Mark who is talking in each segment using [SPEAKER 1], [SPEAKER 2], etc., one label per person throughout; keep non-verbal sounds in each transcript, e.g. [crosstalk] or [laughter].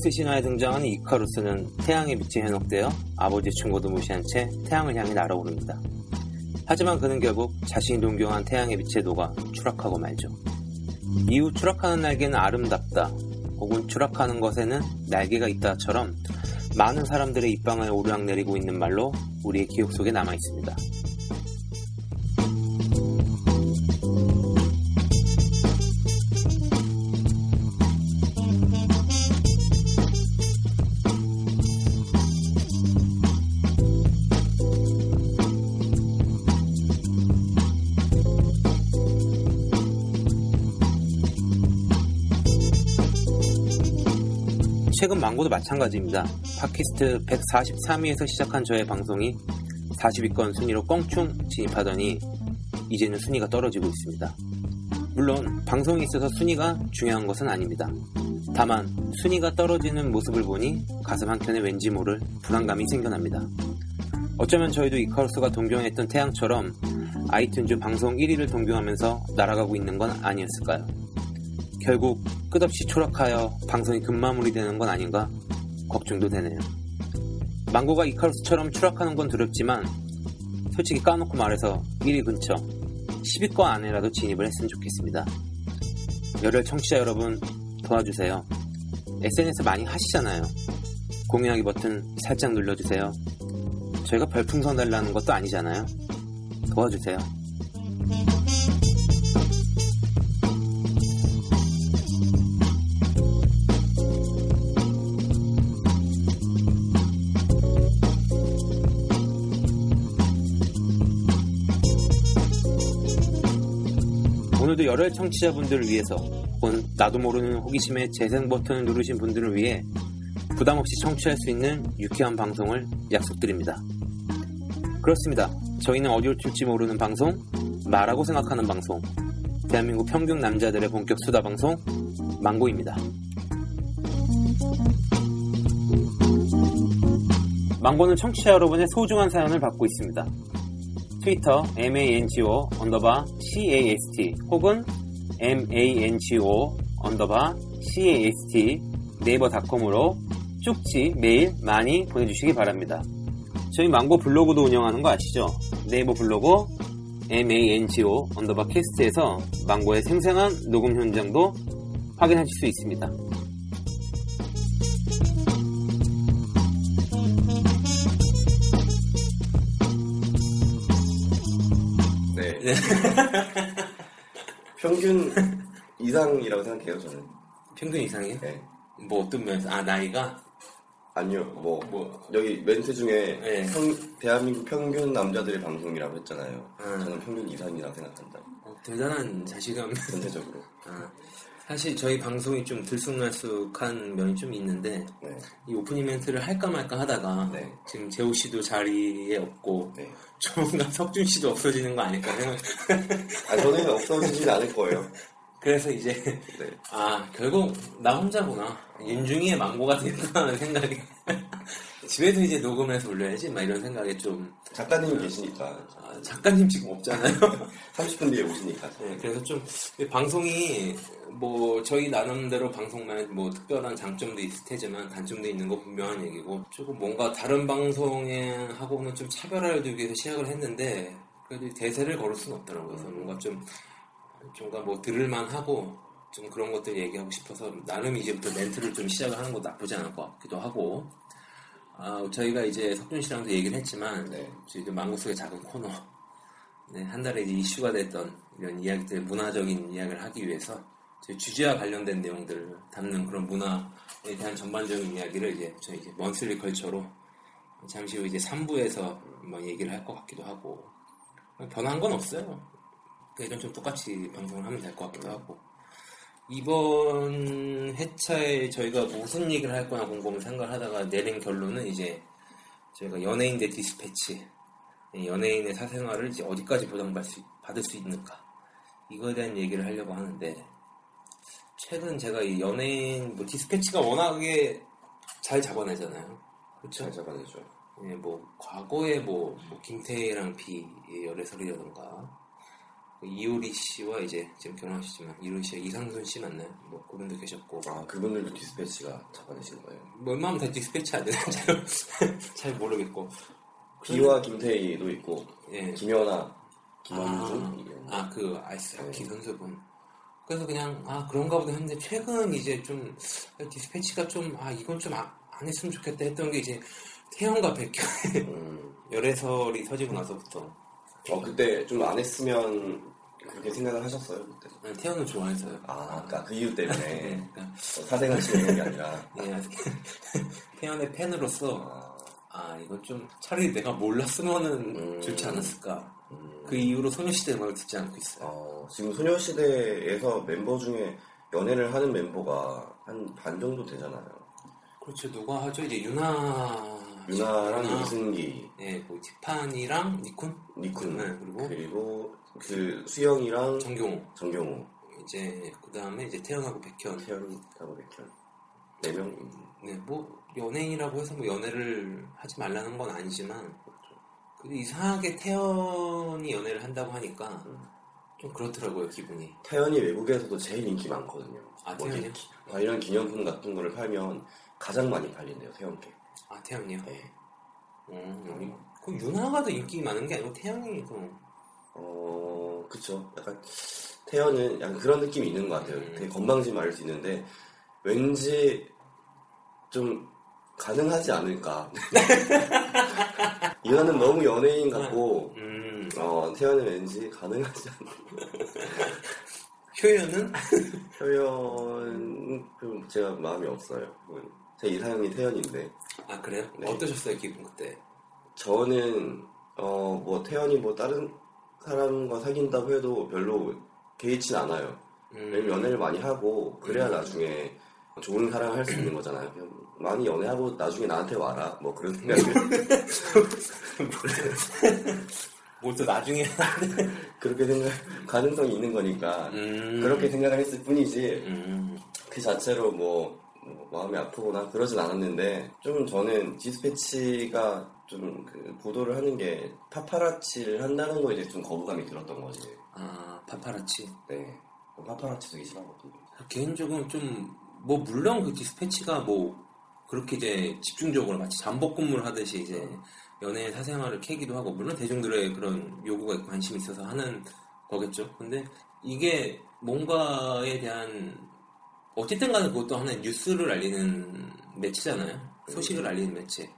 [SPEAKER 1] 그리스 신화에 등장하는 이카루스는 태양의 빛에 현혹되어 아버지 충고도 무시한 채 태양을 향해 날아오릅니다. 하지만 그는 결국 자신이 동경한 태양의 빛에 녹아 추락하고 말죠. 이후 추락하는 날개는 아름답다 혹은 추락하는 것에는 날개가 있다처럼 많은 사람들의 입방을 오르락내리고 있는 말로 우리의 기억 속에 남아 있습니다. 최근 망고도 마찬가지입니다. 팟캐스트 143위에서 시작한 저의 방송이 40위권 순위로 껑충 진입하더니 이제는 순위가 떨어지고 있습니다. 물론 방송에 있어서 순위가 중요한 것은 아닙니다. 다만 순위가 떨어지는 모습을 보니 가슴 한켠에 왠지 모를 불안감이 생겨납니다. 어쩌면 저희도 이카루스가 동경했던 태양처럼 아이튠즈 방송 1위를 동경하면서 날아가고 있는 건 아니었을까요? 결국 끝없이 추락하여 방송이 급마무리 되는 건 아닌가 걱정도 되네요. 망고가 이카루스처럼 추락하는 건 두렵지만 솔직히 까놓고 말해서 1위 근처 10위권 안에라도 진입을 했으면 좋겠습니다. 열혈 청취자 여러분 도와주세요. SNS 많이 하시잖아요. 공유하기 버튼 살짝 눌러주세요. 저희가 별풍선 달라는 것도 아니잖아요. 도와주세요. 오늘도 열혈 청취자분들을 위해서 혹은 나도 모르는 호기심에 재생 버튼을 누르신 분들을 위해 부담없이 청취할 수 있는 유쾌한 방송을 약속드립니다. 그렇습니다. 저희는 어디로 튈지 모르는 방송, 말하고 생각하는 방송, 대한민국 평균 남자들의 본격 수다 방송, 망고입니다. 망고는 청취자 여러분의 소중한 사연을 받고 있습니다. 트위터 mango underbar cast 혹은 mango underbar cast 네이버닷컴으로 쪽지 메일 많이 보내주시기 바랍니다. 저희 망고 블로그도 운영하는 거 아시죠? 네이버 블로그 mango 언더바 캐스트에서 망고의 생생한 녹음 현장도 확인하실 수 있습니다. [laughs]
[SPEAKER 2] 평균 이상이라고 생각해요, 저는.
[SPEAKER 1] 평균 이상이에요?
[SPEAKER 2] 네.
[SPEAKER 1] 뭐 어떤 면에서 아 나이가
[SPEAKER 2] 아니요, 뭐,
[SPEAKER 1] 뭐.
[SPEAKER 2] 여기 멘트 중에
[SPEAKER 1] 네.
[SPEAKER 2] 평- 대한민국 평균 남자들의 방송이라고 했잖아요.
[SPEAKER 1] 음.
[SPEAKER 2] 저는 평균 이상이라고 생각한다.
[SPEAKER 1] 어, 대단한 자신감. [laughs]
[SPEAKER 2] 전체적으로.
[SPEAKER 1] 아, 사실 저희 방송이 좀 들쑥날쑥한 면이 좀 있는데
[SPEAKER 2] 네.
[SPEAKER 1] 이 오프닝 멘트를 할까 말까 하다가
[SPEAKER 2] 네.
[SPEAKER 1] 지금 재호 씨도 자리에 없고
[SPEAKER 2] 네.
[SPEAKER 1] 조만간 석준 씨도 없어지는 거 아닐까 생각.
[SPEAKER 2] 아, 저는 없어지진 않을 거예요.
[SPEAKER 1] 그래서 이제
[SPEAKER 2] 네.
[SPEAKER 1] 아 결국 나 혼자구나 윤중이의 망고가 됐구나라는 생각이 집에서 이제 녹음해서 올려야지 막 이런 생각에 좀
[SPEAKER 2] 작가님 이 계시니까
[SPEAKER 1] 아, 작가님 지금 없잖아요 [laughs]
[SPEAKER 2] 30분 뒤에 오시니까.
[SPEAKER 1] 네, 그래서 좀 방송이 뭐 저희 나름대로 방송만 뭐 특별한 장점도 있을 테지만 단점도 있는 거 분명한 얘기고 조금 뭔가 다른 방송에 하고는 좀 차별화를 두기 위해서 시작을 했는데 그래도 대세를 걸을 수는 없더라고요. 그래서 뭔가 좀 뭔가 뭐 들을만 하고 좀 그런 것들 얘기하고 싶어서 나름 이제부터 멘트를 좀 시작을 하는 것도 나쁘지 않을 것 같기도 하고 아, 저희가 이제 석준 씨랑도 얘기를 했지만
[SPEAKER 2] 네.
[SPEAKER 1] 저희 그 망고 속의 작은 코너 네, 한 달에 이제 이슈가 됐던 이런 이야기들, 문화적인 이야기를 하기 위해서 저희 주제와 관련된 내용들을 담는 그런 문화에 대한 전반적인 이야기를 이제 저희 이제 먼슬리 컬처로 잠시 후 이제 3부에서 뭐 얘기를 할 것 같기도 하고 변한 건 없어요. 예전 좀 똑같이 방송을 하면 될 것 같기도 하고 이번 회차에 저희가 무슨 얘기를 할 거나 곰곰이 생각을 하다가 내린 결론은 이제 저희가 연예인 대 디스패치 연예인의 사생활을 이제 어디까지 보장받을 수, 받을 수 있는가 이거에 대한 얘기를 하려고 하는데 최근 제가 이 연예인 뭐 디스패치가 워낙에 잘 잡아내잖아요 그렇죠?
[SPEAKER 2] 잘 잡아내죠.
[SPEAKER 1] 예, 뭐 과거에 뭐, 뭐 김태희랑 비의 열애설이라던가 이효리 씨와 이제 지금 결혼하시지만 이효리 씨와 이상순 씨 맞나요? 뭐 그분도 계셨고
[SPEAKER 2] 아 그분들도 디스패치가 잡아내신 거예요.
[SPEAKER 1] 뭐 웬만하면 다 디스패치 안 되는 잘, 잘 모르겠고
[SPEAKER 2] 비와 김태희도 있고
[SPEAKER 1] 예.
[SPEAKER 2] 김연아, 김원준 이게
[SPEAKER 1] 아, 그 아이스 하키
[SPEAKER 2] 네.
[SPEAKER 1] 선수분. 그래서 그냥 아 그런가 보다 했는데 최근 이제 좀 디스패치가 좀 아 이건 좀안 했으면 좋겠다 했던 게 이제 태연과 백현의
[SPEAKER 2] 음. [laughs]
[SPEAKER 1] 열애설이 터지고 나서부터
[SPEAKER 2] 어 그때 좀 안 했으면 그렇게 생각을 하셨어요 그때.
[SPEAKER 1] 난 태연을 좋아해서요.
[SPEAKER 2] 아, 그러니까 그 이유 때문에 [laughs]
[SPEAKER 1] 네, 그러니까
[SPEAKER 2] 사생활 침해한 게 아니라.
[SPEAKER 1] 예, [laughs] 태연의 팬으로서
[SPEAKER 2] 아,
[SPEAKER 1] 아 이건 좀 차라리 내가 몰랐으면은
[SPEAKER 2] 음.
[SPEAKER 1] 좋지 않았을까.
[SPEAKER 2] 음.
[SPEAKER 1] 그 이후로 소녀시대 음악을 듣지 않고 있어요.
[SPEAKER 2] 어, 지금 소녀시대에서 member 중에 연애를 하는 멤버가 한 반 정도 되잖아요.
[SPEAKER 1] 그렇죠. 누가 하죠? 이제 유나
[SPEAKER 2] 유나랑
[SPEAKER 1] 유나,
[SPEAKER 2] 이승기,
[SPEAKER 1] 예, 뭐 티파니랑 니쿤,
[SPEAKER 2] 니쿤,
[SPEAKER 1] 네, 그리고
[SPEAKER 2] 그리고 그 수영이랑
[SPEAKER 1] 정경호.
[SPEAKER 2] 정경호,
[SPEAKER 1] 이제 그 다음에 이제 태연하고 백현.
[SPEAKER 2] 태연하고 백현 네 명.
[SPEAKER 1] 네, 뭐 연예인이라고 해서 뭐 연애를 하지 말라는 건 아니지만 근데 이상하게 태연이 연애를 한다고 하니까 좀 그렇더라고요 기분이.
[SPEAKER 2] 태연이 외국에서도 제일 인기 많거든요.
[SPEAKER 1] 아,
[SPEAKER 2] 뭐
[SPEAKER 1] 태연이요?
[SPEAKER 2] 관련 기념품 같은 거를 팔면 가장 많이 팔린대요 태연께.
[SPEAKER 1] 아 태연이요?
[SPEAKER 2] 네.
[SPEAKER 1] 음, 그 유나가 더 인기 많은 게 아니고 태연이 더.
[SPEAKER 2] 어, 그쵸. 약간, 태연은 약간 그런 느낌이 있는 것 같아요.
[SPEAKER 1] 음.
[SPEAKER 2] 되게 건방지게 말할 수 있는데, 왠지 좀 가능하지 않을까. [laughs] 이거는 너무 연예인 같고,
[SPEAKER 1] 음,
[SPEAKER 2] 어, 태연은 왠지 가능하지 않나. [laughs]
[SPEAKER 1] 효연은
[SPEAKER 2] 좀 제가 마음이 없어요. 제 이상형이 태연인데,
[SPEAKER 1] 아 그래요?
[SPEAKER 2] 네.
[SPEAKER 1] 어떠셨어요 기분 그때?
[SPEAKER 2] 저는, 어, 뭐, 태연이 뭐 다른 사람과 사귄다고 해도 별로 개의치는 않아요.
[SPEAKER 1] 음,
[SPEAKER 2] 왜냐면 연애를 많이 하고 그래야
[SPEAKER 1] 음.
[SPEAKER 2] 나중에 좋은 사랑을 할 수 있는 [clears throat] 거잖아요. 많이 연애하고 나중에 나한테 와라. 뭐 그런 [clears throat] 생각을 [laughs]
[SPEAKER 1] 뭐또 나중에 [laughs]
[SPEAKER 2] 그렇게 생각 가능성이 있는 거니까
[SPEAKER 1] 음,
[SPEAKER 2] 그렇게 생각을 했을 뿐이지
[SPEAKER 1] 음,
[SPEAKER 2] 그 자체로 뭐, 뭐 마음이 아프거나 그러진 않았는데 좀 저는 디스패치가 좀 그 보도를 하는 게 파파라치를 한다는 거에 이제 좀 거부감이 들었던 거지.
[SPEAKER 1] 아 파파라치.
[SPEAKER 2] 네. 파파라치 되게 싫어하거든요.
[SPEAKER 1] 개인적으로 좀, 뭐, 물론 그 디스패치가 뭐, 그렇게 이제 집중적으로 마치 잠복 근무를 하듯이 이제 연예인 사생활을 캐기도 하고, 물론 대중들의 그런 요구가 있고 관심이 있어서 하는 거겠죠. 근데 이게 뭔가에 대한, 어쨌든 간에 그것도 하나의 뉴스를 알리는 매체잖아요. 소식을 알리는 매체.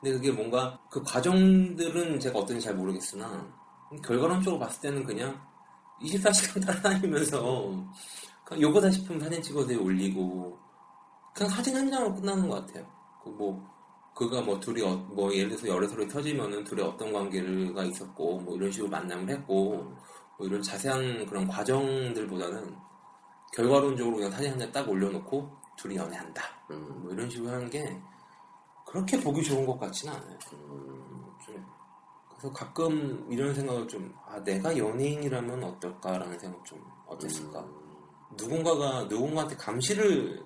[SPEAKER 1] 근데 그게 뭔가 그 과정들은 제가 어떤지 잘 모르겠으나, 결과론적으로 봤을 때는 그냥 24시간 [laughs] 따라다니면서 그냥 요거다 싶으면 사진 찍어서 올리고 그냥 사진 한 장으로 끝나는 것 같아요. 그뭐 그가 뭐 둘이 어- 뭐 예를 들어서 열애설이 터지면은 둘이 어떤 관계가 있었고 뭐 이런 식으로 만남을 했고 뭐 이런 자세한 그런 과정들보다는 결과론적으로 그냥 사진 한 장 딱 올려놓고 둘이 연애한다.
[SPEAKER 2] 음,
[SPEAKER 1] 뭐 이런 식으로 하는 게 그렇게 보기 좋은 것 같지는 않아요.
[SPEAKER 2] 음,
[SPEAKER 1] 좀 그래서 가끔 이런 생각을 좀 아 내가 연예인이라면 어떨까라는 생각 좀 어땠을까
[SPEAKER 2] 음.
[SPEAKER 1] 누군가가 누군가한테 감시를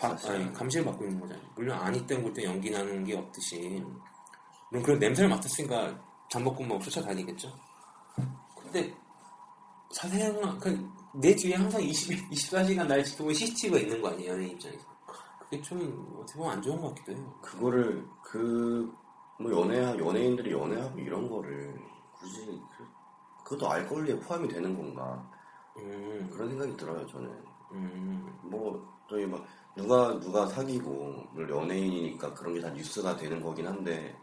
[SPEAKER 1] 받,
[SPEAKER 2] 24시간.
[SPEAKER 1] 아니, 감시를 받고 있는 거잖아요. 물론 아니 때문에 때 연기 나는 게 없듯이 물론 그런 냄새를 맡았으니까 잠복고 뭐 쫓아다니겠죠. 근데 사생활 그 내 뒤에 항상 20, 24시간 날 지켜보는 CCTV가 있는 거 아니에요 연예인 입장에서. 그게 좀 어떻게 보면 안 좋은 것 같기도 해요.
[SPEAKER 2] 그거를 그 뭐 연애 연예인들이 연애하고 이런 거를 굳이 그, 그것도 알 권리에 포함이 되는 건가
[SPEAKER 1] 음,
[SPEAKER 2] 그런 생각이 들어요 저는
[SPEAKER 1] 음,
[SPEAKER 2] 뭐 저희 막 누가 누가 사귀고 물론 연예인이니까 그런 게 다 뉴스가 되는 거긴 한데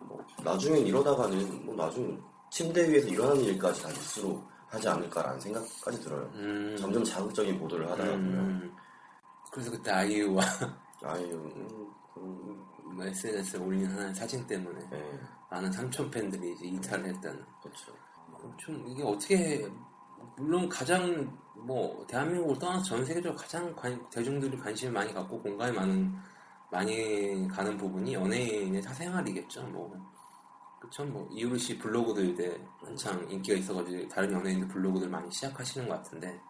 [SPEAKER 2] 뭐 나중엔 이러다가는 뭐 나중 침대 위에서 일어나는 일까지 다 뉴스로 하지 않을까라는 생각까지 들어요.
[SPEAKER 1] 음,
[SPEAKER 2] 점점 자극적인 보도를 하다가 보면
[SPEAKER 1] 음. 그래서 그때 아이유와 [laughs]
[SPEAKER 2] 아유 음, 그,
[SPEAKER 1] SNS에 올린 하나의 사진 때문에
[SPEAKER 2] 예,
[SPEAKER 1] 많은 삼촌 팬들이 이제 이탈을 했다는.
[SPEAKER 2] 그렇죠.
[SPEAKER 1] 좀 이게 어떻게 물론 가장 뭐 대한민국을 떠나서 전 세계적으로 가장 관- 대중들이 관심을 많이 갖고 공감이 많은 많이 가는 부분이 연예인의 사생활이겠죠. 뭐 그쵸? 뭐 이유리 씨 블로그도 이제 한창 인기가 있어가지고 다른 연예인들 블로그들 많이 시작하시는 것 같은데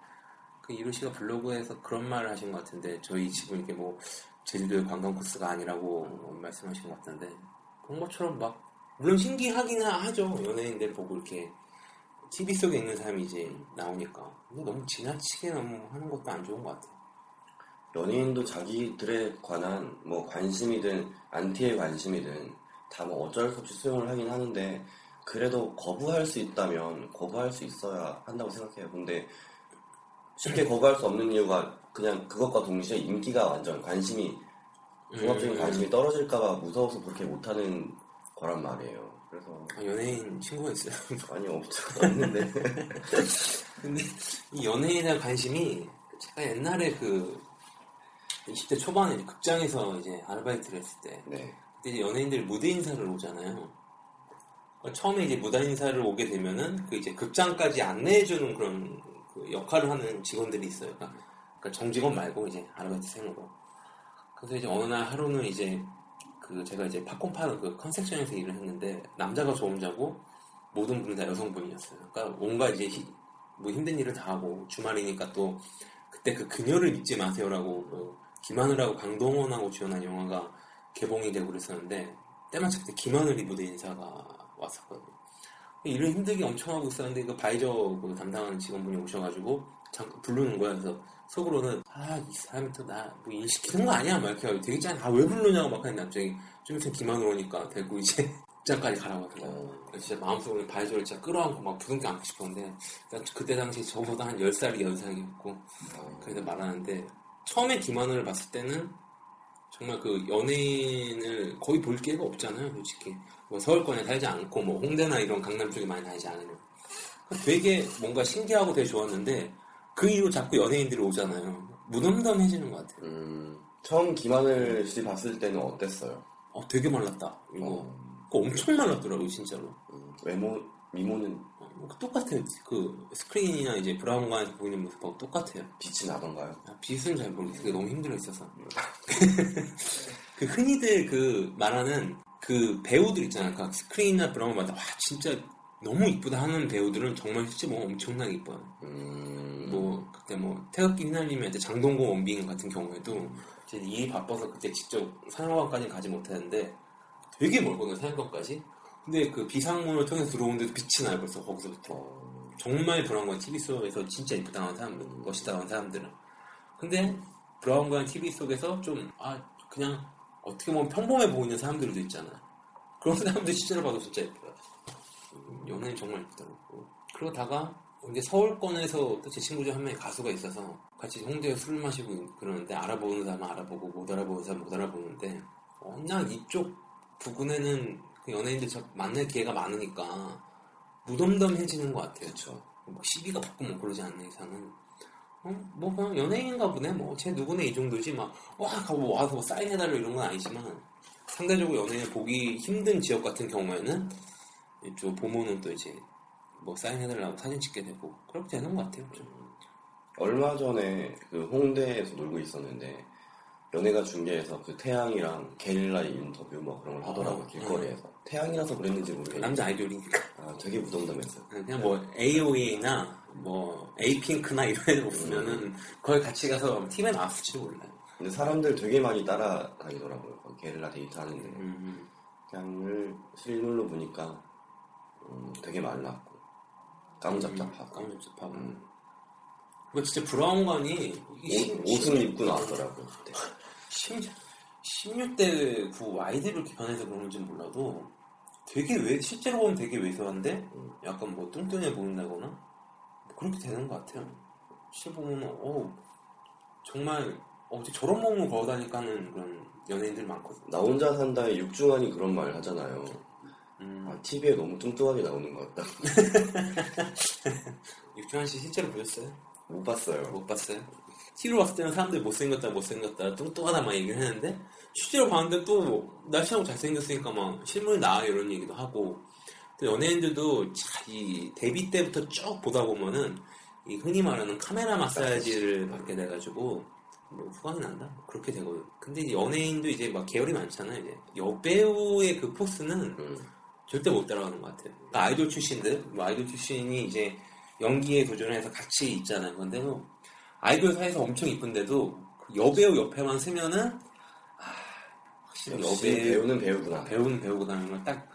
[SPEAKER 1] 그 이유리 씨가 블로그에서 그런 말을 하신 것 같은데 저희 집은 이게 뭐 제주도의 관광 코스가 아니라고 말씀하신 것 같은데 그런 것처럼 막 물론 신기하긴 하죠. 연예인들 보고 이렇게 TV 속에 있는 사람이 이제 나오니까. 근데 너무 지나치게 너무 하는 것도 안 좋은 것 같아요.
[SPEAKER 2] 연예인도 자기들에 관한 뭐 관심이든 안티에 관심이든 다 뭐 어쩔 수 없이 수용을 하긴 하는데 그래도 거부할 수 있다면 거부할 수 있어야 한다고 생각해요. 근데 쉽게 거부할 수 없는 이유가 그냥 그것과 동시에 인기가 완전 관심이 종합적인
[SPEAKER 1] 음.
[SPEAKER 2] 관심이 떨어질까봐 무서워서 그렇게 못하는 거란 말이에요. 그래서
[SPEAKER 1] 아, 연예인 친구가 있어요 [laughs]
[SPEAKER 2] 많이 없죠. 없는데 [laughs]
[SPEAKER 1] 근데 이 연예인에 대한 관심이 제가 옛날에 그 20대 초반에 극장에서 이제 아르바이트를 했을 때
[SPEAKER 2] 네.
[SPEAKER 1] 이제 연예인들이 무대 인사를 오잖아요. 어, 처음에 이제 무대 인사를 오게 되면은 그 이제 극장까지 안내해주는 그런 그 역할을 하는 직원들이 있어요. 그러니까, 그러니까 정직원 말고 이제 아르바이트생으로. 그래서 이제 어느 날 하루는 이제 그 제가 이제 팝콘 파는 그 컨셉션에서 일을 했는데 남자가 저 혼자고 모든 분이 다 여성분이었어요. 그러니까 온갖 이제 히- 뭐 힘든 일을 다 하고 주말이니까 또 그때 그 그녀를 믿지 마세요라고 그 김하늘하고 강동원하고 주연한 영화가 개봉이 되고 그랬었는데 때마침 그때 김하늘이 무대 인사가 왔었거든요. 일을 힘들게 엄청 하고 있었는데 그 바이저 그 담당하는 직원분이 오셔가지고 잠깐 부르는 거야. 그래서 속으로는 아 이 사람이 또 나 뭐 일 시키는 거 아니야? 막 이렇게 되게 짠. 아왜 부르냐고 막 했는데 갑자기 좀 있으면 김하늘 오니까 데리고 이제 [laughs] 극장까지 가라고 하더라고요.
[SPEAKER 2] 어,
[SPEAKER 1] 진짜 마음속으로 바이저를 진짜 끌어안고 막 부둥켜 안고 싶었는데 그때 당시 저보다 한 10살이 연상이었고
[SPEAKER 2] 어,
[SPEAKER 1] 그래서 말하는데 처음에 김하늘을 봤을 때는 정말 그 연예인을 거의 볼 기회가 없잖아요 솔직히. 뭐 서울권에 살지 않고 뭐 홍대나 이런 강남 쪽에 많이 다니지 않으면. 되게 뭔가 신기하고 되게 좋았는데 그 이후로 자꾸 연예인들이 오잖아요. 무덤덤해지는 것 같아요.
[SPEAKER 2] 음, 처음 김하늘 씨 봤을 때는 어땠어요?
[SPEAKER 1] 어 되게 말랐다 이거.
[SPEAKER 2] 어,
[SPEAKER 1] 그거 엄청 말랐더라고요 진짜로.
[SPEAKER 2] 음, 외모 미모는
[SPEAKER 1] 똑같아요 그 스크린이나 이제 브라운관에서 보이는 모습하고 똑같아요
[SPEAKER 2] 빛이 나던가요?
[SPEAKER 1] 아, 빛은 잘 모르겠어요. 그게 너무 힘들어 있어서. [laughs] 그 흔히들 그 말하는 그 배우들 있잖아요. 그 스크린이나 브라운관마다 와 진짜 너무 이쁘다 하는 배우들은 정말 실제 뭐 엄청나게 이뻐요.
[SPEAKER 2] 음,
[SPEAKER 1] 뭐 그때 뭐 태극기 휘날리며 이제 장동건 원빈 같은 경우에도 이제 일이 바빠서 그때 직접 상영관까지 가지 못했는데 되게 멀거든요 상영관까지. 근데 그 비상문을 통해서 들어오는데도 빛이 나요 벌써 거기서부터.
[SPEAKER 2] 어,
[SPEAKER 1] 정말 브라운관 TV 속에서 진짜 이쁘다는 사람들, 멋있다는 사람들은. 근데 브라운관 TV 속에서 좀, 아, 그냥 어떻게 보면 평범해 보이는 사람들도 있잖아. 그런 사람들 실제로 봐도 진짜 이뻐요. 음, 연예인 정말 이쁘더라고. 그러다가 이제 서울권에서 또 제 친구 중 한 명이 가수가 있어서 같이 홍대에 술을 마시고 그러는데 알아보는 사람은 알아보고 못 알아보는 사람은 못 알아보는데 워낙 이쪽 부근에는 그 연예인들 저 만날 기회가 많으니까 무덤덤해지는 것 같아요.
[SPEAKER 2] 그렇죠.
[SPEAKER 1] 뭐 시비가 붙고 뭐 그러지 않는 이상은 어? 뭐 그냥 연예인인가 보네 뭐 쟤 누구네 이 정도지 막와 가고 와서 뭐 사인해달라 이런 건 아니지만 상대적으로 연예인 보기 힘든 지역 같은 경우에는 이쪽 보모는 또 이제 뭐 사인해달라고 사진 찍게 되고 그렇게 되는 것 같아요 좀.
[SPEAKER 2] 얼마 전에 그 홍대에서 놀고 있었는데 연예가 중계에서 그 태양이랑 게릴라 인터뷰 뭐 그런 걸 하더라고
[SPEAKER 1] 어,
[SPEAKER 2] 길거리에서 태양이라서 그랬는지 모르겠는데
[SPEAKER 1] 남자 아이돌이니까
[SPEAKER 2] 아, 되게 무덤덤했어요.
[SPEAKER 1] 그냥 뭐 AOA나 뭐 에이핑크나 이런 애들 없으면은 거기 같이 가서 팀에 나왔을지도 몰라요.
[SPEAKER 2] 근데 사람들 되게 많이 따라다니더라고요. 거기 게릴라 데이트 하는데.
[SPEAKER 1] 음,
[SPEAKER 2] 그냥을 실물로 보니까 음, 되게 말랐고 까무잡잡하고
[SPEAKER 1] 까무잡잡하고.
[SPEAKER 2] 음.
[SPEAKER 1] 그거 진짜 브라운 관이 이게
[SPEAKER 2] 옷, 옷은 입고 나왔더라고요. 그때. [laughs]
[SPEAKER 1] 16대 9 아이들을 이렇게 변해서 그런지 몰라도 되게 왜 실제로 보면 되게 왜소한데
[SPEAKER 2] 음.
[SPEAKER 1] 약간 뭐 뚱뚱해 보인다거나 뭐 그렇게 되는 것 같아요. 실제 보면 어 정말 어떻게 저런 몸으로 걸어다니까 하는 그런 연예인들 많거든요.
[SPEAKER 2] 나 혼자 산다에 육중한이 그런 말 하잖아요.
[SPEAKER 1] 음,
[SPEAKER 2] 아, TV에 너무 뚱뚱하게 나오는 것 같다. [laughs]
[SPEAKER 1] 육중한 씨 실제로 보셨어요?
[SPEAKER 2] 못 봤어요.
[SPEAKER 1] 못 봤어요? TV로 봤을 때는 사람들이 못생겼다 못생겼다 뚱뚱하다 막 얘기를 했는데 실제로 봤는데 또 날씬하고 잘생겼으니까 막 실물이 나아 이런 얘기도 하고 또 연예인들도 자, 이 데뷔 때부터 쭉 보다 보면은 이 흔히 말하는 카메라 마사지를 받게 돼가지고 뭐 후광이 난다 뭐 그렇게 되거든 근데 이제 연예인도 이제 막 계열이 많잖아요 이제 여배우의 그 포스는
[SPEAKER 2] 음.
[SPEAKER 1] 절대 못 따라가는 것 같아요. 그러니까 아이돌 출신들, 뭐 아이돌 출신이 이제 연기에 도전해서 같이 있잖아요. 근데 뭐 아이돌 사이에서 엄청 이쁜데도 그 여배우 옆에만 서면은 아, 확실히 여배우
[SPEAKER 2] 배우는 배우구나.
[SPEAKER 1] 배우는 배우고 하는 건딱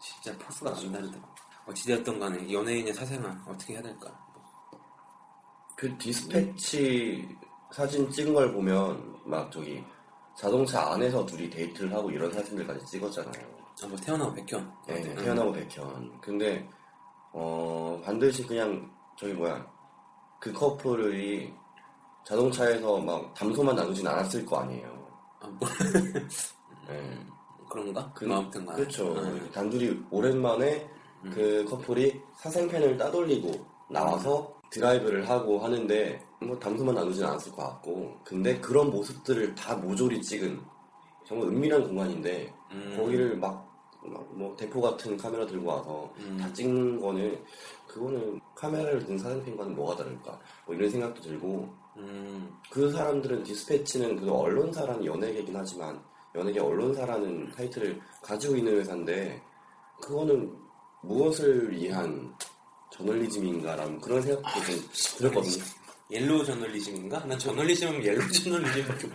[SPEAKER 1] 진짜 포스가 남다르더라고. 어찌되었던 간에 연예인의 사생활 어떻게 해야 될까?
[SPEAKER 2] 그 디스패치 사진 찍은 걸 보면 막 저기 자동차 안에서 둘이 데이트를 하고 이런 사진들까지 찍었잖아요.
[SPEAKER 1] 아, 뭐 태연하고 백현.
[SPEAKER 2] 네,
[SPEAKER 1] 음.
[SPEAKER 2] 태연하고 백현. 근데 어 반드시 그냥 저기 뭐야 그 커플이 자동차에서 막 담소만 나누진 않았을 거 아니에요.
[SPEAKER 1] 아, 뭐 [laughs]
[SPEAKER 2] 네.
[SPEAKER 1] 그런가?
[SPEAKER 2] 그-
[SPEAKER 1] 그 아무튼.
[SPEAKER 2] 그렇죠.
[SPEAKER 1] 음.
[SPEAKER 2] 단둘이 오랜만에
[SPEAKER 1] 음.
[SPEAKER 2] 그 커플이 사생팬을 따돌리고 나와서 드라이브를 하고 하는데 뭐 담소만 나누진 않았을 것 같고 근데 그런 모습들을 다 모조리 찍은 정말 은밀한 공간인데
[SPEAKER 1] 음.
[SPEAKER 2] 거기를 막 뭐 대포 같은 카메라 들고 와서
[SPEAKER 1] 음.
[SPEAKER 2] 다 찍는 거는 그거는 카메라를 든 사생팬과는 뭐가 다를까 뭐 이런 생각도 들고
[SPEAKER 1] 음.
[SPEAKER 2] 그 사람들은 디스패치는 그 언론사라는 연예계긴 하지만 연예계 언론사라는 타이틀을 가지고 있는 회사인데 그거는 무엇을 위한 저널리즘인가라는 그런 생각도 좀 들었거든요.
[SPEAKER 1] 옐로우 저널리즘인가? 난 저널리즘은 옐로우 [laughs] 저널리즘밖에.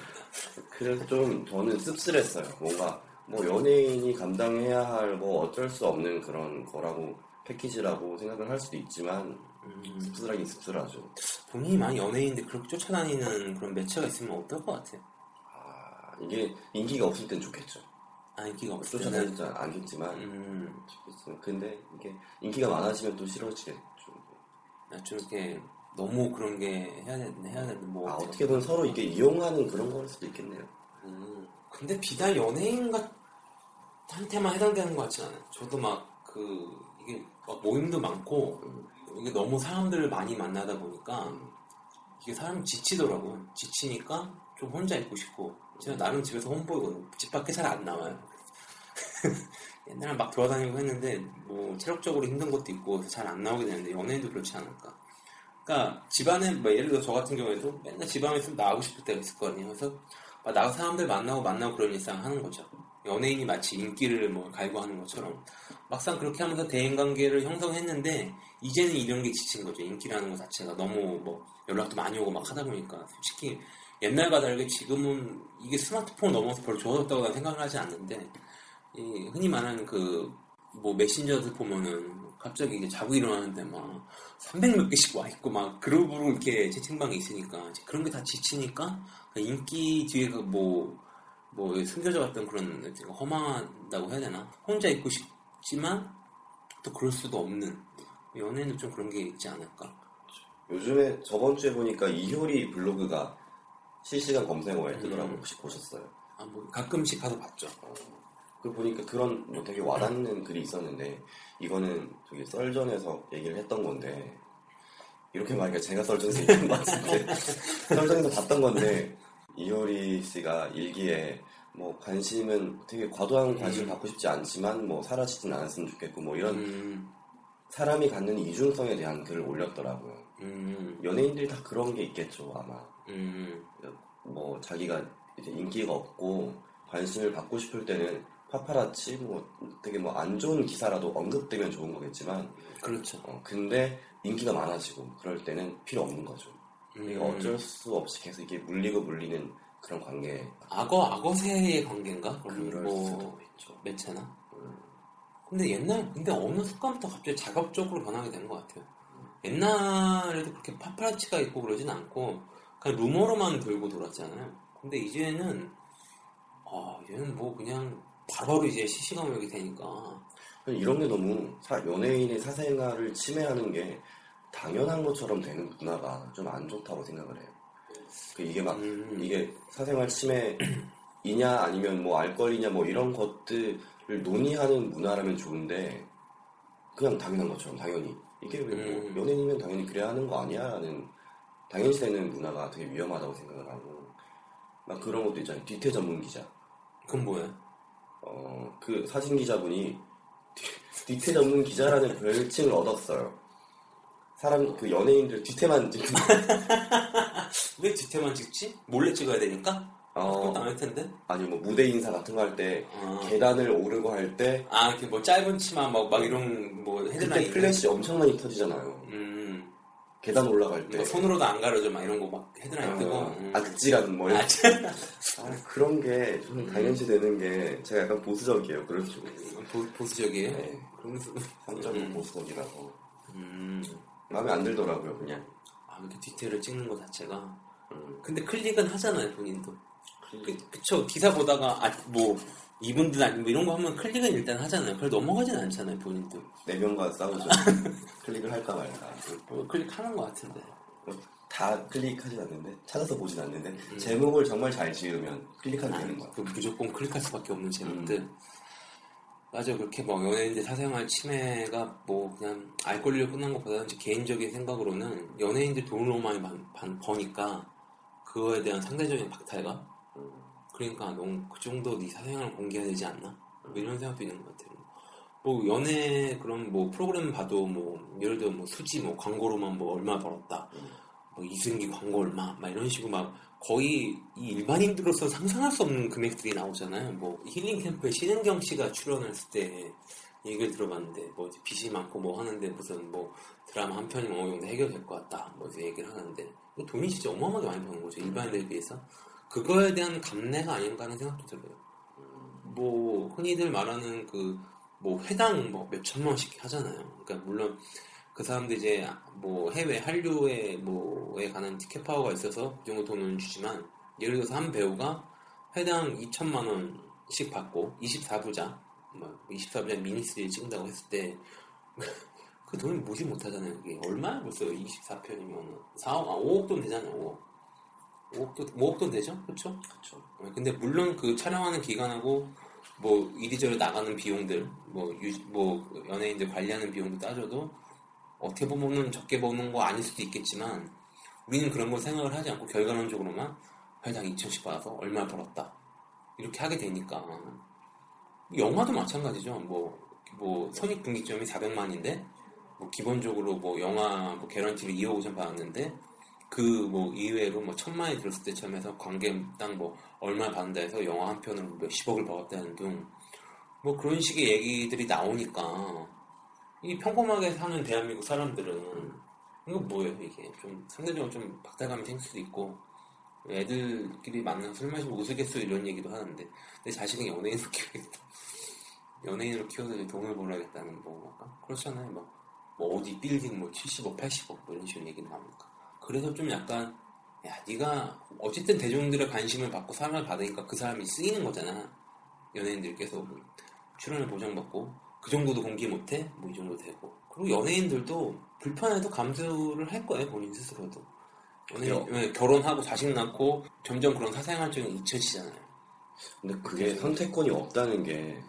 [SPEAKER 2] 그래서 좀 저는 씁쓸했어요. 뭔가 뭐 연예인이 감당해야 할 뭐 어쩔 수 없는 그런 거라고 패키지라고 생각을 할 수도 있지만
[SPEAKER 1] 음.
[SPEAKER 2] 씁쓸하긴 씁쓸하죠.
[SPEAKER 1] 본인이 많이 연예인인데 그렇게 쫓아다니는 그런 매체가 있으면 어떨 것 같아요?
[SPEAKER 2] 아, 이게 인기가 없을 땐 좋겠죠.
[SPEAKER 1] 아 인기가 없을
[SPEAKER 2] 쫓아다니지 않겠지만
[SPEAKER 1] 음,
[SPEAKER 2] 좋겠지만 근데 이게 인기가 많아지면 또 싫어지겠죠.
[SPEAKER 1] 좀 이렇게 너무 그런 게 해야 되 해야 되는 뭐
[SPEAKER 2] 아, 어떻게든 서로 이게 이용하는 그런 거일 수도 있겠네요.
[SPEAKER 1] 음, 근데 비단 연예인 한테만 해당되는 것 같진 않아요. 저도 막 그 이게 막 모임도 많고 이게 너무 사람들을 많이 만나다 보니까 이게 사람이 지치더라고요. 지치니까 좀 혼자 있고 싶고 제가 나름 집에서 홈보이거든요. 집 밖에 잘 안 나와요. [laughs] 옛날에 막 돌아다니고 했는데 뭐 체력적으로 힘든 것도 있고 잘 안 나오게 되는데 연예인도 그렇지 않을까. 그러니까 집안에 뭐 예를 들어 저 같은 경우에도 맨날 집안에 있으면 나가고 싶을 때가 있을 거 아니에요. 그래서 막 나가 사람들 만나고 만나고 그런 일상 하는 거죠. 연예인이 마치 인기를 뭐 갈구하는 것처럼 막상 그렇게 하면서 대인관계를 형성했는데 이제는 이런 게 지친 거죠. 인기라는 것 자체가 너무 뭐 연락도 많이 오고 막 하다 보니까 솔직히 옛날과 다르게 지금은 이게 스마트폰 넘어서 별로 좋아졌다고 난 생각을 하지 않는데 이 흔히 말하는 그 뭐 메신저들 보면은 갑자기 이제 자고 일어나는데 막 300몇 개씩 와 있고 막 그룹으로 이렇게 채팅방에 있으니까 그런 게 다 지치니까 그 인기 뒤에 그뭐뭐 숨겨져 갔던 그런 허망하다고 해야 되나 혼자 있고 싶지만 또 그럴 수도 없는 연애는 좀 그런 게 있지 않을까
[SPEAKER 2] 요즘에 저번 주에 보니까 이효리 블로그가 실시간 검색어에 뜨더라고요.
[SPEAKER 1] 음.
[SPEAKER 2] 혹시 보셨어요?
[SPEAKER 1] 아 뭐 가끔씩 가서 봤죠
[SPEAKER 2] 그 보니까 그런 뭐 되게 와닿는 글이 있었는데 이거는 저기 썰전에서 얘기를 했던 건데 이렇게 말하니까 제가 썰전에서 [laughs] 얘기한 것 같은데 썰전에서 봤던 건데 이효리 씨가 일기에 뭐 관심은 되게 과도한 관심을
[SPEAKER 1] 음.
[SPEAKER 2] 받고 싶지 않지만 뭐 사라지진 않았으면 좋겠고 뭐 이런
[SPEAKER 1] 음,
[SPEAKER 2] 사람이 갖는 이중성에 대한 글을 올렸더라고요.
[SPEAKER 1] 음,
[SPEAKER 2] 연예인들이 다 그런 게 있겠죠 아마.
[SPEAKER 1] 음,
[SPEAKER 2] 뭐 자기가 이제 인기가 없고 관심을 받고 싶을 때는 파파라치 뭐 되게 뭐 안 좋은 기사라도 언급되면 좋은 거겠지만
[SPEAKER 1] 그렇죠.
[SPEAKER 2] 어, 근데 인기가 많아지고 그럴 때는 필요 없는 거죠. 이게
[SPEAKER 1] 음.
[SPEAKER 2] 어쩔 수 없이 계속 이게 물리고 물리는 그런 관계
[SPEAKER 1] 악어 악어새의 관계인가?
[SPEAKER 2] 그럴
[SPEAKER 1] 뭐
[SPEAKER 2] 수도 있죠.
[SPEAKER 1] 매체나.
[SPEAKER 2] 음.
[SPEAKER 1] 근데 옛날 근데 어느 순간부터 갑자기 자극적으로 변하게 되는 것 같아요. 옛날에도 그렇게 파파라치가 있고 그러진 않고 그냥 루머로만 돌고 돌았잖아요. 근데 이제는 아 이제는 뭐 그냥 바로바로 이제 시시감각이 되니까
[SPEAKER 2] 이런 게 너무 사- 연예인의 사생활을 침해하는 게 당연한 것처럼 되는 문화가 좀 안 좋다고 생각을 해요. 그 이게 막
[SPEAKER 1] 음,
[SPEAKER 2] 이게 사생활 침해이냐 [clears throat] 아니면 뭐 알권이냐 뭐 이런 것들을 논의하는 문화라면 좋은데 그냥 당연한 것처럼 당연히 이게 왜뭐
[SPEAKER 1] 음.
[SPEAKER 2] 연예인이면 당연히 그래야 하는 거 아니야라는 당연시 되는 문화가 되게 위험하다고 생각을 하고 막 그런 것도 있잖아요 뒤태 전문 기자
[SPEAKER 1] 그건 뭐야?
[SPEAKER 2] 어 그 사진 기자분이 뒤- 뒤태 전문 기자라는 별칭을 얻었어요 사람 그 연예인들 뒤태만 찍는 [laughs]
[SPEAKER 1] 왜 뒤태만 찍지? 몰래 찍어야 되니까?
[SPEAKER 2] 어,
[SPEAKER 1] 안할 텐데.
[SPEAKER 2] 아니 뭐 무대 인사 같은 거 할때
[SPEAKER 1] 어.
[SPEAKER 2] 계단을 오르고 할 때
[SPEAKER 1] 아, 이렇게 뭐 짧은 치마 막, 막 이런 뭐
[SPEAKER 2] 그때
[SPEAKER 1] 헤드라인.
[SPEAKER 2] 플래시 엄청 많이 터지잖아요.
[SPEAKER 1] 음,
[SPEAKER 2] 계단 올라갈
[SPEAKER 1] 때뭐 손으로도 안 가려져 막 이런 거 막 헤드라인
[SPEAKER 2] 아,
[SPEAKER 1] 뜨고. 음.
[SPEAKER 2] 아찔한 뭐 이런
[SPEAKER 1] 아, 참.
[SPEAKER 2] 아, 그런 게 저는 당연시 되는 게 제가 약간 보수적이에요. 그런 쪽은
[SPEAKER 1] 보, 보수적이에요.
[SPEAKER 2] 네.
[SPEAKER 1] 그러면서
[SPEAKER 2] 산적인
[SPEAKER 1] 음.
[SPEAKER 2] 보수적이라서
[SPEAKER 1] 음,
[SPEAKER 2] 마음에 안 들더라고요. 그냥
[SPEAKER 1] 아, 이렇게 디테일을 찍는 것 자체가.
[SPEAKER 2] 음.
[SPEAKER 1] 근데 클릭은 하잖아요, 본인도. 그, 그쵸. 기사 보다가, 아, 뭐, 이분들 아니, 뭐 이런 거 하면 클릭은 일단 하잖아요. 그걸 넘어가진 않잖아요, 본인도.
[SPEAKER 2] 네 명과 싸우죠. [laughs] 클릭을 할까 말까.
[SPEAKER 1] 뭐 클릭하는 것 같은데.
[SPEAKER 2] 뭐다 클릭하진 않는데 찾아서 보진 않는데
[SPEAKER 1] 음.
[SPEAKER 2] 제목을 정말 잘 지으면 클릭하게 되는 거야.
[SPEAKER 1] 그 무조건 클릭할 수밖에 없는 제목들. 맞아, 그렇게 뭐 연예인들 사생활 침해가 뭐 그냥 알 권리로 끝난 것보다는 제 개인적인 생각으로는 연예인들 돈을 너무 많이 번- 번- 버니까 그거에 대한 상대적인 박탈감? 그러니까 너무 그 정도 네 사생활을 공개해야 되지 않나? 뭐 이런 생각도 있는 것 같아요. 뭐 연애 그런 뭐 프로그램 봐도 뭐 예를 들어 뭐 수지 뭐 광고로만 뭐 얼마 벌었다. 뭐 이승기 광고 얼마 막 이런 식으로 막 거의 이 일반인들로서 상상할 수 없는 금액들이 나오잖아요. 뭐 힐링 캠프에 신은경 씨가 출연했을 때 얘기를 들어봤는데 뭐 빚이 많고 뭐 하는데 무슨 뭐 드라마 한 편이면 어느 정도 해결될 것 같다. 뭐 이제 얘기를 하는데 그 돈이 진짜 어마어마하게 많이 버는 거죠. 일반인들에 비해서. 그거에 대한 감내가 아닌가 하는 생각도 들어요. 뭐 흔히들 말하는 그 뭐 회당 뭐 몇천만 원씩 하잖아요. 그러니까 물론 그 사람들 이제 뭐 해외 한류에 뭐에 가는 티켓 파워가 있어서 그 정도 돈을 주지만 예를 들어서 한 배우가 회당 2천만 원씩 받고 24부자 뭐 24부자 미니스를 찍는다고 했을 때 [laughs] 그 돈을 무시 못하잖아요. 이게 얼마야 벌써 24편이면 4억, 아 5억 돈 되잖아요. 5억. 5억 돈, 5억 돈 되죠? 그렇죠?
[SPEAKER 2] 그렇죠.
[SPEAKER 1] 근데 물론 그 촬영하는 기간하고 뭐 이리저리 나가는 비용들, 뭐, 유, 뭐 연예인들 관리하는 비용도 따져도 어떻게 보면은 적게 버는 거 아닐 수도 있겠지만 우리는 그런 걸 생각을 하지 않고 결과론적으로만 회당 2천씩 받아서 얼마 벌었다 이렇게 하게 되니까 영화도 마찬가지죠. 뭐, 뭐 선입분기점이 400만인데 뭐 기본적으로 뭐 영화 뭐 개런티를 2억 5천 받았는데 그 뭐 이외로 뭐 천만이 들었을 때처럼 해서 관계당 뭐 얼마 받는다 해서 영화 한 편으로 몇십억을 벌었다는 등 뭐 그런 식의 얘기들이 나오니까 이 평범하게 사는 대한민국 사람들은 이거 뭐예요 이게? 좀 상대적으로 좀 박탈감이 생길 수도 있고 애들끼리 만나서 술 마시고 웃으겠어 이런 얘기도 하는데 내 자식은 연예인으로 키우겠다. 연예인으로 키워서 돈을 벌어야겠다는 뭐 그렇잖아요. 뭐, 뭐 어디 빌딩 뭐 70억 80억 뭐 이런 식으로 얘기를 나오니까 그래서 좀 약간 야 네가 어쨌든 대중들의 관심을 받고 사랑을 받으니까 그 사람이 쓰이는 거잖아. 연예인들께서 뭐 출연을 보장받고 그 정도도 공개 못해? 뭐 이 정도 되고. 그리고 연예인들도 불편해도 감수를 할 거예요 본인 스스로도. 연예인 왜 결혼하고 자식 낳고 점점 그런 사생활적인 잊혀지잖아요.
[SPEAKER 2] 근데 그게 선택권이 없다는 게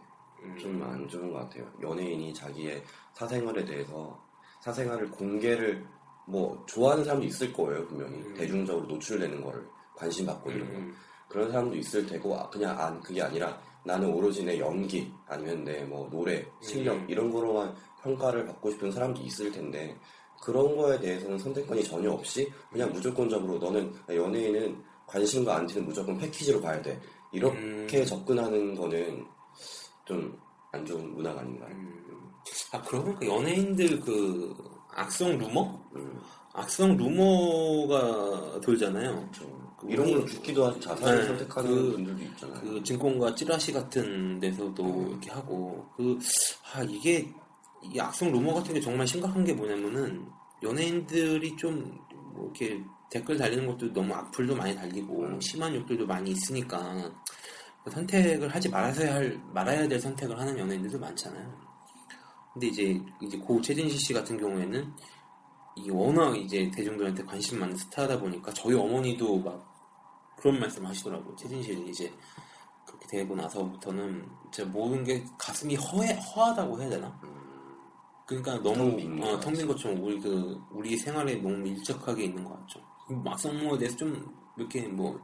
[SPEAKER 1] 음,
[SPEAKER 2] 좀안 좋은 것 같아요. 연예인이 자기의 사생활에 대해서 사생활을 공개를 뭐 좋아하는 사람도 있을 거예요 분명히
[SPEAKER 1] 음.
[SPEAKER 2] 대중적으로 노출되는 거를 관심 받고 이런 거
[SPEAKER 1] 음,
[SPEAKER 2] 그런 사람도 있을 테고 아, 그냥 안 그게 아니라 나는 오로지 내 연기 아니면 내 뭐 노래 실력
[SPEAKER 1] 음.
[SPEAKER 2] 이런 거로만 평가를 받고 싶은 사람도 있을 텐데 그런 거에 대해서는 선택권이 전혀 없이 그냥 무조건적으로 너는 연예인은 관심과 안티는 무조건 패키지로 봐야 돼 이렇게
[SPEAKER 1] 음.
[SPEAKER 2] 접근하는 거는 좀 안 좋은 문화가 아닌가요?
[SPEAKER 1] 음. 아 그러고 보니까 연예인들 그 악성 루머?
[SPEAKER 2] 음.
[SPEAKER 1] 악성 루머가 돌잖아요.
[SPEAKER 2] 좀 이런 걸로 죽기도 하고 자살을
[SPEAKER 1] 네,
[SPEAKER 2] 선택하는
[SPEAKER 1] 그-
[SPEAKER 2] 분들도 있잖아요.
[SPEAKER 1] 그 증권가 찌라시 같은 데서도 이렇게 하고 그 아 이게 이 악성 루머 같은 게 정말 심각한 게 뭐냐면은 연예인들이 좀뭐 이렇게 댓글 달리는 것도 너무 악플도 많이 달리고
[SPEAKER 2] 음.
[SPEAKER 1] 심한 욕들도 많이 있으니까 그 선택을 하지 말아야 할 말아야 될 선택을 하는 연예인들도 많잖아요. 근데 이제 이제 고 최진실 씨 같은 경우에는 이 워낙 이제 대중들한테 관심 많은 스타다 보니까 저희 어머니도 막 그런 말씀 하시더라고요. 최진실이 이제 그렇게 되고 나서부터는 진짜 모든 게 가슴이 허해, 허하다고 해야 되나? 그러니까 너무
[SPEAKER 2] 텅빈
[SPEAKER 1] 어,
[SPEAKER 2] 것
[SPEAKER 1] 것처럼 우리 그 우리 생활에 너무 밀접하게 있는 것 같죠. 막성모에 대해서 좀 이렇게 뭐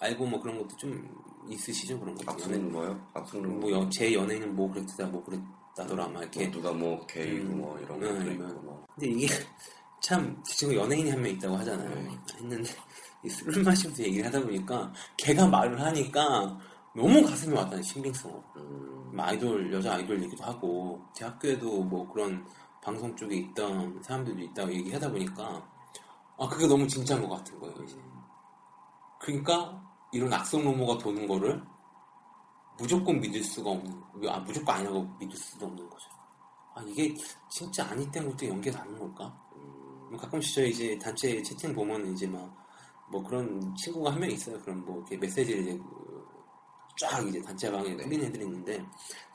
[SPEAKER 1] 알고 뭐 그런 것도 좀 있으시죠 그런 거.
[SPEAKER 2] 악성 뭐요? 악성 루머.
[SPEAKER 1] 뭐제 연예인은 뭐 그랬다 뭐 그랬 막 이렇게.
[SPEAKER 2] 뭐 누가 뭐 게이
[SPEAKER 1] 음.
[SPEAKER 2] 뭐 이런
[SPEAKER 1] 네,
[SPEAKER 2] 것도
[SPEAKER 1] 네.
[SPEAKER 2] 있고 뭐.
[SPEAKER 1] 근데 이게 [laughs] 참 지금 연예인이 한 명 있다고 하잖아요.
[SPEAKER 2] 네.
[SPEAKER 1] 했는데 [laughs] 이 술을 마시면서 얘기를 하다 보니까 걔가 말을 하니까 너무 가슴이 왔다는 신빙성으로.
[SPEAKER 2] 음,
[SPEAKER 1] 뭐 아이돌 여자 아이돌 얘기도 하고 제 학교에도 뭐 그런 방송 쪽에 있던 사람들도 있다고 얘기하다 보니까 아 그게 너무 진짜인 것 같은 거예요 이제 그러니까 이런 악성 루머가 도는 거를 무조건 믿을 수가 없는 아 무조건 아니라고 믿을 수도 없는 거죠 아 이게 진짜 아니 때문에 연계가는 걸까
[SPEAKER 2] 음,
[SPEAKER 1] 뭐 가끔씩 저희 이제 단체 채팅 보면 이제 막 뭐 그런 친구가 한 명 있어요. 그럼 뭐 이렇게 메시지를 이제 그쫙 이제 단체방에 뿌린 애들이 있는데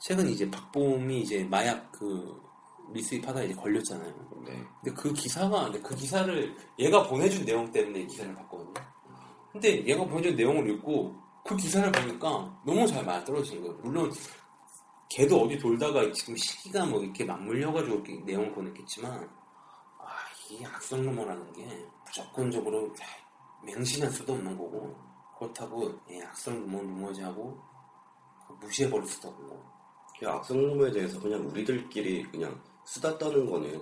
[SPEAKER 1] 최근 이제 박봄이 이제 마약 그 미수입하다 이제 걸렸잖아요.
[SPEAKER 2] 네.
[SPEAKER 1] 근데 그 기사가 근데 그 기사를 얘가 보내준 내용 때문에 이 기사를 봤거든요. 근데 얘가 보내준 내용을 읽고 그 기사를 보니까 너무 잘 맞아 떨어지는 거예요. 물론 걔도 어디 돌다가 지금 시기가 뭐 이렇게 맞물려가지고 이렇게 내용을 보냈겠지만 아, 이 악성 루머라는 게 무조건적으로 맹신할 수도 없는 거고 그렇다고 예, 악성 루머 루머지하고 무시해버릴 수도 없고
[SPEAKER 2] 그 악성 루머에 대해서 그냥 우리들끼리 그냥 수다 떠는 거는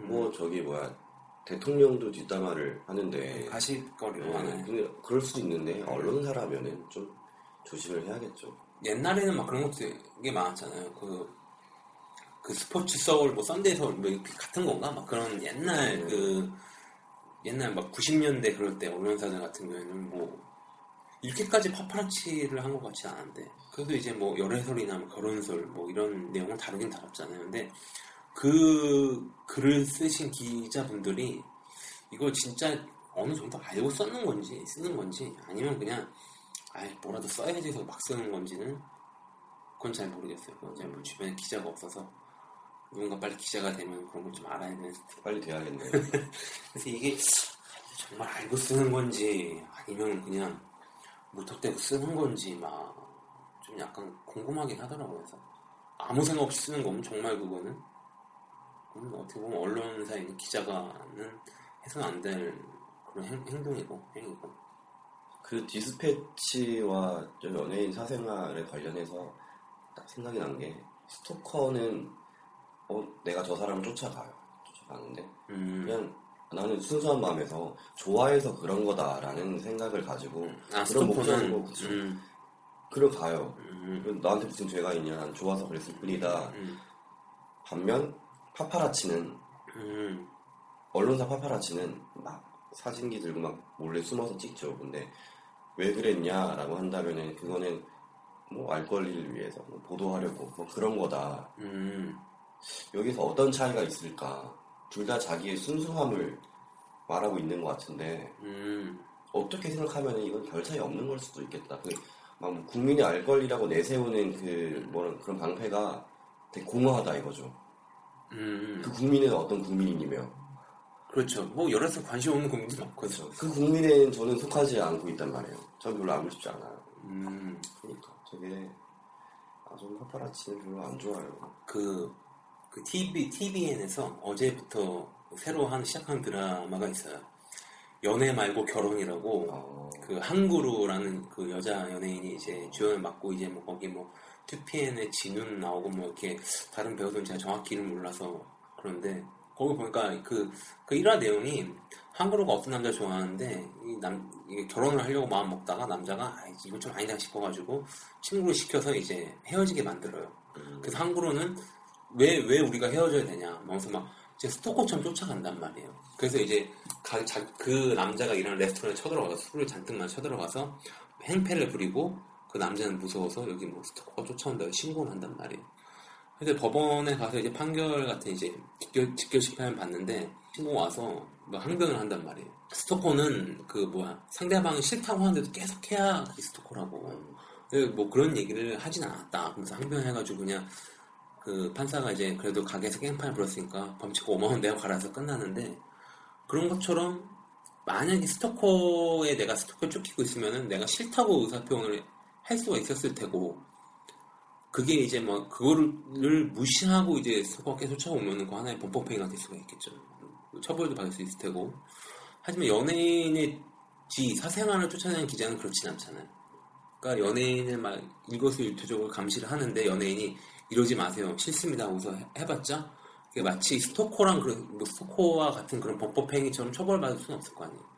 [SPEAKER 1] 음.
[SPEAKER 2] 뭐 저기 뭐야 대통령도 뒷담화를 하는데
[SPEAKER 1] 가십거리로
[SPEAKER 2] 네,
[SPEAKER 1] 하나요?
[SPEAKER 2] 근데 그럴 수도 있는데 언론사라면은 좀 조심을 해야겠죠.
[SPEAKER 1] 옛날에는 막 그런 것도 되게 많았잖아요. 그, 그 스포츠 서울, 뭐 썬데이 서울, 뭐 같은 건가? 막 그런 옛날
[SPEAKER 2] 음.
[SPEAKER 1] 그, 옛날 막 90년대 그럴 때 언론사들 같은 경우에는 뭐, 이렇게까지 파파라치를 한 것 같지 않은데, 그래도 이제 뭐 열애설이나 뭐 결혼설, 뭐 이런 내용은 다루긴 다뤘잖아요. 근데 그 글을 쓰신 기자분들이 이걸 진짜 어느 정도 알고 썼는 건지, 쓰는 건지, 아니면 그냥 아예 뭐라도 써야지 해서 막 쓰는 건지는 그건 잘 모르겠어요. 그건 잘 모르- 주변에 기자가 없어서 누군가 빨리 기자가 되면 그런 걸 좀 알아야 되는
[SPEAKER 2] 빨리 돼야겠네. [laughs]
[SPEAKER 1] 그래서 이게 정말 알고 쓰는 건지 아니면 그냥 무턱대고 쓰는 건지 막 좀 약간 궁금하긴 하더라고요. 그래서 아무 생각 없이 쓰는 거면 정말 그거는 어떻게 보면 언론사인 기자가는 해서는 안 될 그런 행, 행동이고 행위고
[SPEAKER 2] 그 디스패치와 저 연예인 사생활에 관련해서 딱 생각이 난 게 스토커는 어 내가 저 사람을 쫓아가요. 쫓아가는데
[SPEAKER 1] 음.
[SPEAKER 2] 그냥 나는 순수한 마음에서 좋아해서 그런 거다라는 생각을 가지고
[SPEAKER 1] 아
[SPEAKER 2] 그런 목적으로 그쵸.
[SPEAKER 1] 음,
[SPEAKER 2] 그러 가요.
[SPEAKER 1] 음,
[SPEAKER 2] 나한테 무슨 죄가 있냐? 난 좋아서 그랬을 뿐이다.
[SPEAKER 1] 음,
[SPEAKER 2] 반면 파파라치는
[SPEAKER 1] 음,
[SPEAKER 2] 언론사 파파라치는 막 사진기 들고 막 몰래 숨어서 찍죠. 근데 왜 그랬냐라고 한다면은 그거는 뭐 알 권리를 위해서 뭐 보도하려고 뭐 그런 거다.
[SPEAKER 1] 음,
[SPEAKER 2] 여기서 어떤 차이가 있을까? 둘 다 자기의 순수함을 말하고 있는 것 같은데
[SPEAKER 1] 음,
[SPEAKER 2] 어떻게 생각하면 이건 별 차이 없는 걸 수도 있겠다. 그, 막뭐 국민의 알 권리라고 내세우는 그 뭐런 그런 방패가 되게 공허하다 이거죠.
[SPEAKER 1] 음.
[SPEAKER 2] 그 국민은 어떤 국민이며
[SPEAKER 1] 그렇죠. 뭐 여러 사 관심 없는 국민도 많거든요.
[SPEAKER 2] 그 국민에는 저는 속하지 않고 있단 말이에요. 전 별로 알고 싶지 않아요.
[SPEAKER 1] 음,
[SPEAKER 2] 그러니까 저게 아, 전 파파라치는 별로 안 좋아요.
[SPEAKER 1] 그, 그 TV, TVN에서 어제부터 새로 한 시작한 드라마가 있어요. 연애 말고 결혼이라고
[SPEAKER 2] 어,
[SPEAKER 1] 그 한구루라는 그 여자 연예인이 이제 주연을 맡고 이제 뭐 거기 뭐 2PN의 진훈 나오고 뭐 이렇게 다른 배우들은 제가 정확히 이름 몰라서 그런데 거기 보니까 그, 그 일화 내용이 한국어가 어떤 남자 좋아하는데 이 남, 이게 결혼을 하려고 마음 먹다가 남자가 아, 이거 좀 아니다 싶어가지고 친구를 시켜서 이제 헤어지게 만들어요.
[SPEAKER 2] 음.
[SPEAKER 1] 그래서 한국으로는 왜, 왜 우리가 헤어져야 되냐. 그래서 막 이제 스토커처럼 쫓아간단 말이에요. 그래서 이제 가- 자- 그 남자가 일하는 레스토랑에 쳐들어가서 술을 잔뜩 만 쳐들어가서 행패를 부리고 그 남자는 무서워서 여기 뭐 스토커가 쫓아온다고 신고를 한단 말이에요. 그래서 법원에 가서 이제 판결 같은 이제 직결, 직결 심판 받는데 신고 와서 뭐 항변을 한단 말이에요. 스토커는 그 뭐야 상대방이 싫다고 하는데도 계속 해야 그게 스토커라고. 그뭐 그런 얘기를 하진 않았다. 그래서 항변해가지고 그냥 그 판사가 이제 그래도 가게에서 깽판을 불었으니까 범칙 5만 원 내고 가라서 끝나는데 그런 것처럼 만약에 스토커에 내가 스토커를 쫓기고 있으면은 내가 싫다고 의사표현을 할 수가 있었을 테고 그게 이제 뭐 그거를 무시하고 이제 계속 쫓아오면은 그 하나의 범법행위가 될 수가 있겠죠. 처벌도 받을 수 있을 테고 하지만 연예인의 지 사생활을 쫓아내는 기자는 그렇진 않잖아요. 그러니까 연예인을 막 일거수일투족을 감시를 하는데 연예인이 이러지 마세요. 싫습니다. 하고서 해- 해봤자 마치 스토커랑 그런 뭐 스토커와 같은 그런 법법 행위처럼 처벌받을 수는 없을 거 아니에요.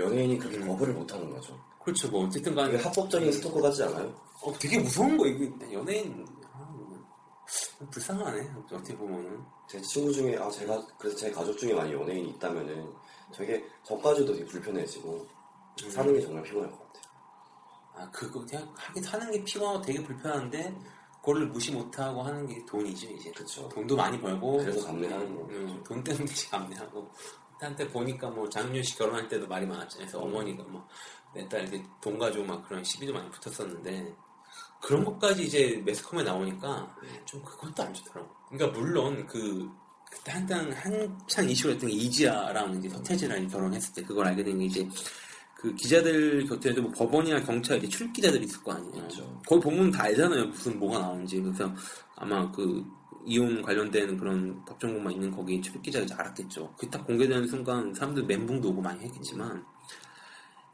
[SPEAKER 2] 연예인이 그렇게 거부를 못하는 거죠.
[SPEAKER 1] 그렇죠. 뭐 어쨌든 간에
[SPEAKER 2] 합법적인 스토커 같지 않아요?
[SPEAKER 1] 어, 되게 무서운 거 이게 연예인 아, 뭐, 불쌍하네. 어떻게 보면은
[SPEAKER 2] 제 친구 중에 아 제가 그래서 제 가족 중에 많이 연예인이 있다면은 되게 저까지도 되게 불편해지고 사는 게 정말 피곤할 것 같아요.
[SPEAKER 1] 아 그거 그냥 하긴 사는 게 피곤하고 되게 불편한데 그거를 무시 못하고 하는 게 돈이죠 이제.
[SPEAKER 2] 그쵸.
[SPEAKER 1] 돈도 많이 벌고
[SPEAKER 2] 그래서 감내하는 거.
[SPEAKER 1] 음, 돈 때문에 [laughs] 감내하고 한때 보니까 뭐 장윤 씨 결혼할 때도 말이 많았잖아요. 그래서 어머니가 뭐 내 딸 이제 돈 가지고 막 그런 시비도 많이 붙었었는데 그런 것까지 이제 매스컴에 나오니까 좀 그것도 안 좋더라고. 그러니까 물론 그 그때 한창 한창 이슈가 됐던 게 이지아랑 이제 서태지랑 결혼했을 때 그걸 알게 된 게 이제 그 기자들 곁에도 뭐 법원이나 경찰 이제 출입 기자들이 있을 거 아니에요.
[SPEAKER 2] 그렇죠.
[SPEAKER 1] 거기 보면 다 알잖아요. 무슨 뭐가 나오는지. 그래서 아마 그 이혼 관련된 그런 법정보만 있는 거기 출입 기자가 이제 알았겠죠. 그게 딱 공개되는 순간 사람들 멘붕도 오고 많이 했겠지만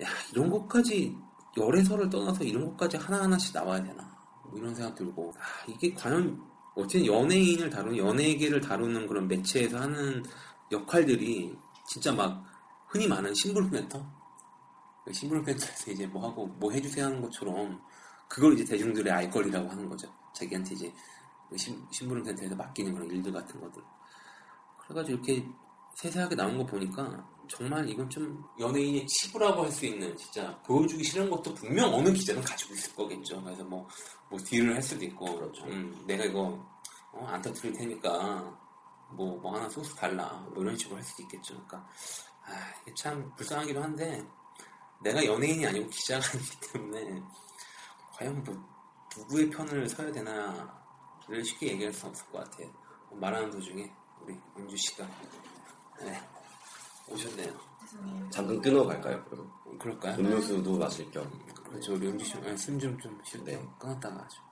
[SPEAKER 1] 야 이런 것까지 열애설을 떠나서 이런 것까지 하나하나씩 나와야 되나? 뭐 이런 생각 들고. 아, 이게 과연 어쨌든 연예인을 다루는 연예계를 다루는 그런 매체에서 하는 역할들이 진짜 막 흔히 많은 심부름센터? 심부름센터에서 이제 뭐 하고 뭐 해주세요 하는 것처럼 그걸 이제 대중들의 알 거리라고 하는 거죠. 자기한테 이제 그 심, 심부름센터에서 맡기는 그런 일들 같은 것들 그래가지고 이렇게 세세하게 나온 거 보니까 정말 이건 좀 연예인의 치부라고 할 수 있는 진짜 보여주기 싫은 것도 분명 어느 기자는 가지고 있을 거겠죠. 그래서 뭐, 뭐 딜을 할 수도 있고,
[SPEAKER 2] 그렇죠.
[SPEAKER 1] 음, 내가 이거 어, 안 터뜨릴 테니까 뭐, 뭐 하나 소스 달라 뭐 이런 식으로 할 수도 있겠죠. 그러니까 아, 이게 참 불쌍하기도 한데 내가 연예인이 아니고 기자가 [laughs] 아니기 때문에 과연 뭐 누구의 편을 서야 되나 를 쉽게 얘기할 수 없을 것 같아요. 말하는 도중에 우리 은주 씨가 네, 오셨네요.
[SPEAKER 2] 잠깐 끊어 갈까요? 그럼
[SPEAKER 1] 그럴까요?
[SPEAKER 2] 음료수도 마실 겸
[SPEAKER 1] 그렇죠. 우리 은주 씨, 숨좀좀 쉴때
[SPEAKER 2] 네.
[SPEAKER 1] 끊었다가 하죠.